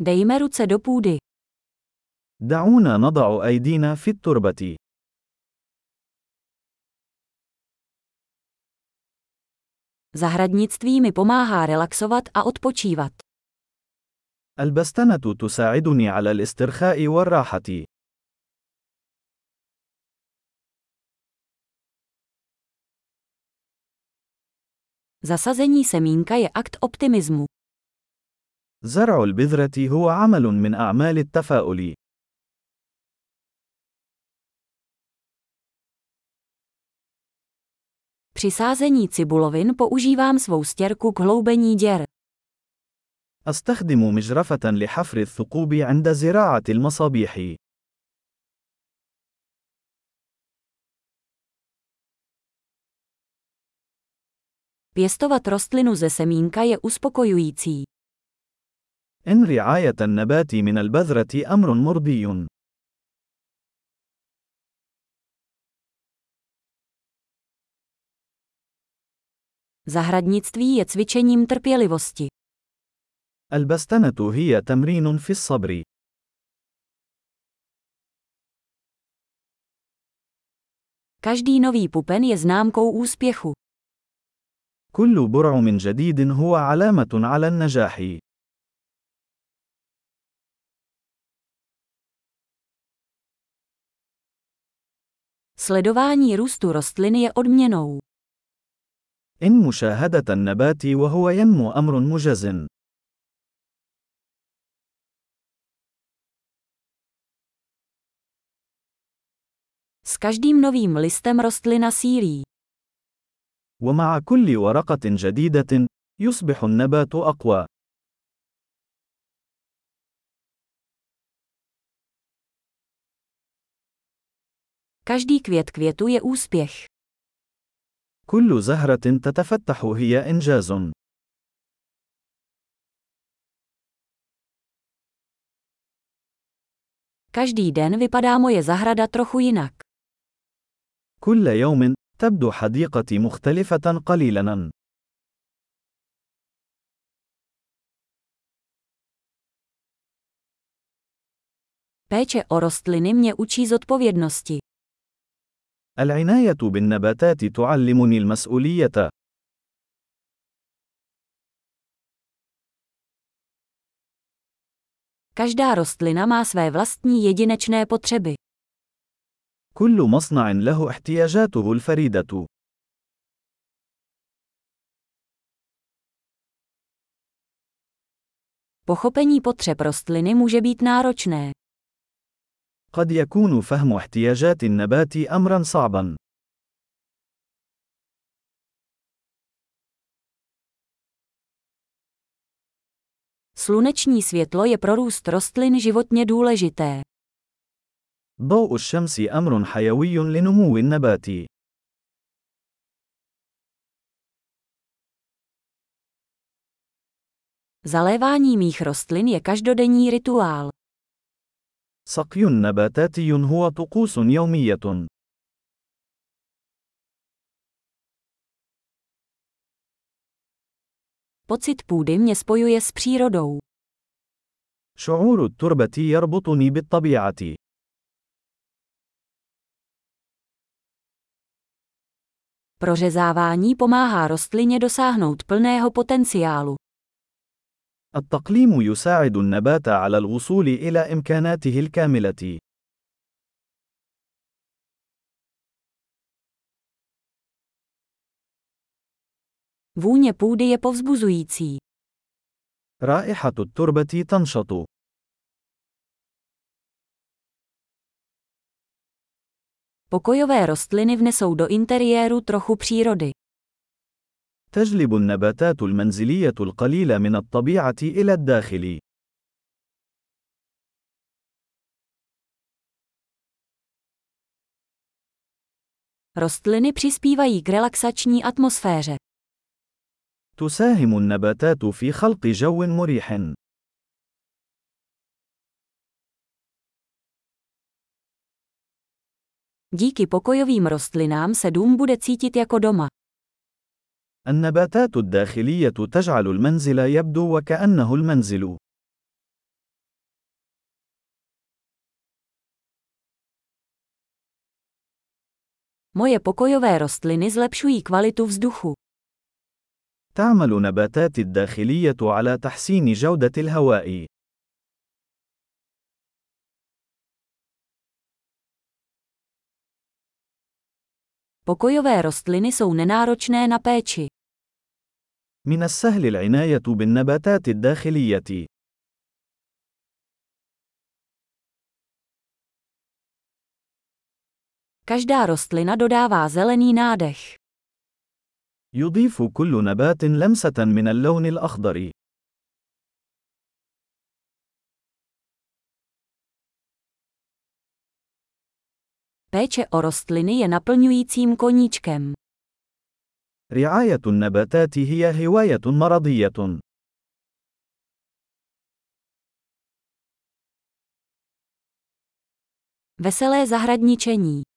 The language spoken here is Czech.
Dejme ruce do půdy. دعونا نضع أيدينا في التربة. Zahradnictví mi pomáhá relaxovat a odpočívat. البستنة تساعدني على الاسترخاء والراحة. Zasazení semínka je akt optimismu. زرع البذرة هو عمل من أعمال التفاؤل. Při sázení cibulovin používám svou stěrku k hloubení děr. أستخدم مجرفة لحفر الثقوب عند زراعة المصابيح. Pěstovat rostlinu ze semínka je uspokojující. إن رعاية النبات من البذرة أمر مرضي. Zahradnictví je cvičením trpělivosti. البستنة هي تمرين في الصبر. Každý nový pupen je známkou úspěchu. كل برعم جديد هو علامة على النجاح. Sledování růstu rostliny je odměnou. إن مشاهدة النبات وهو ينمو أمر مجز. S každým novým listem rostlina sílí. ومع كل ورقة جديدة، يصبح النبات أقوى. Každý květ květu je úspěch. كل زهرة تتفتح هي إنجاز. Každý den vypadá moje zahrada trochu jinak. كل يوم تبدو حديقتي مختلفة قليلا. Péče o rostliny mě učí zodpovědnosti. العناية بالنباتات تعلمني المسؤولية. Každá rostlina má své vlastní jedinečné potřeby. كل مصنع له احتياجاته الفريدة. Pochopení potřeb rostliny může být náročné. قد يكون فهم احتياجات النبات أمرا صعبا. Sluneční světlo je pro růst rostlin životně důležité. ضوء الشمس أمر حيوي لنمو النبات. Zalévání mých rostlin je každodenní rituál. سقي نباتاتي هو طقوس يومية. Pocit půdy mě spojuje s přírodou. شعور التربة يربطني بالطبيعة. Prořezávání pomáhá rostlině dosáhnout plného potenciálu. التقليم يساعد النبات على الوصول إلى إمكاناته الكاملة. Vůně půdy je povzbuzující. رائحة التربة تنشط. Pokojové rostliny vnesou do interiéru trochu přírody. تجلب النباتات المنزلية القليلة من الطبيعة إلى الداخل. Rostliny přispívají k relaxační atmosféře. تساهم النباتات في خلق جو مريح. Díky pokojovým rostlinám se dům bude cítit jako doma. النباتات الداخلية تجعل المنزل يبدو وكأنه المنزل. Moje pokojové rostliny zlepšují kvalitu vzduchu. تعمل نباتات الداخلية على تحسين جودة الهواء. Pokojové rostliny jsou nenáročné na péči. من السهل العناية بالنباتات الداخلية. Každá rostlina dodává zelený nádech. يضيف كل نبات لمسة من اللون الأخضر. Péče o rostliny je naplňujícím koníčkem. رعاية النباتات هي هواية مرضية. Veselé zahradničení.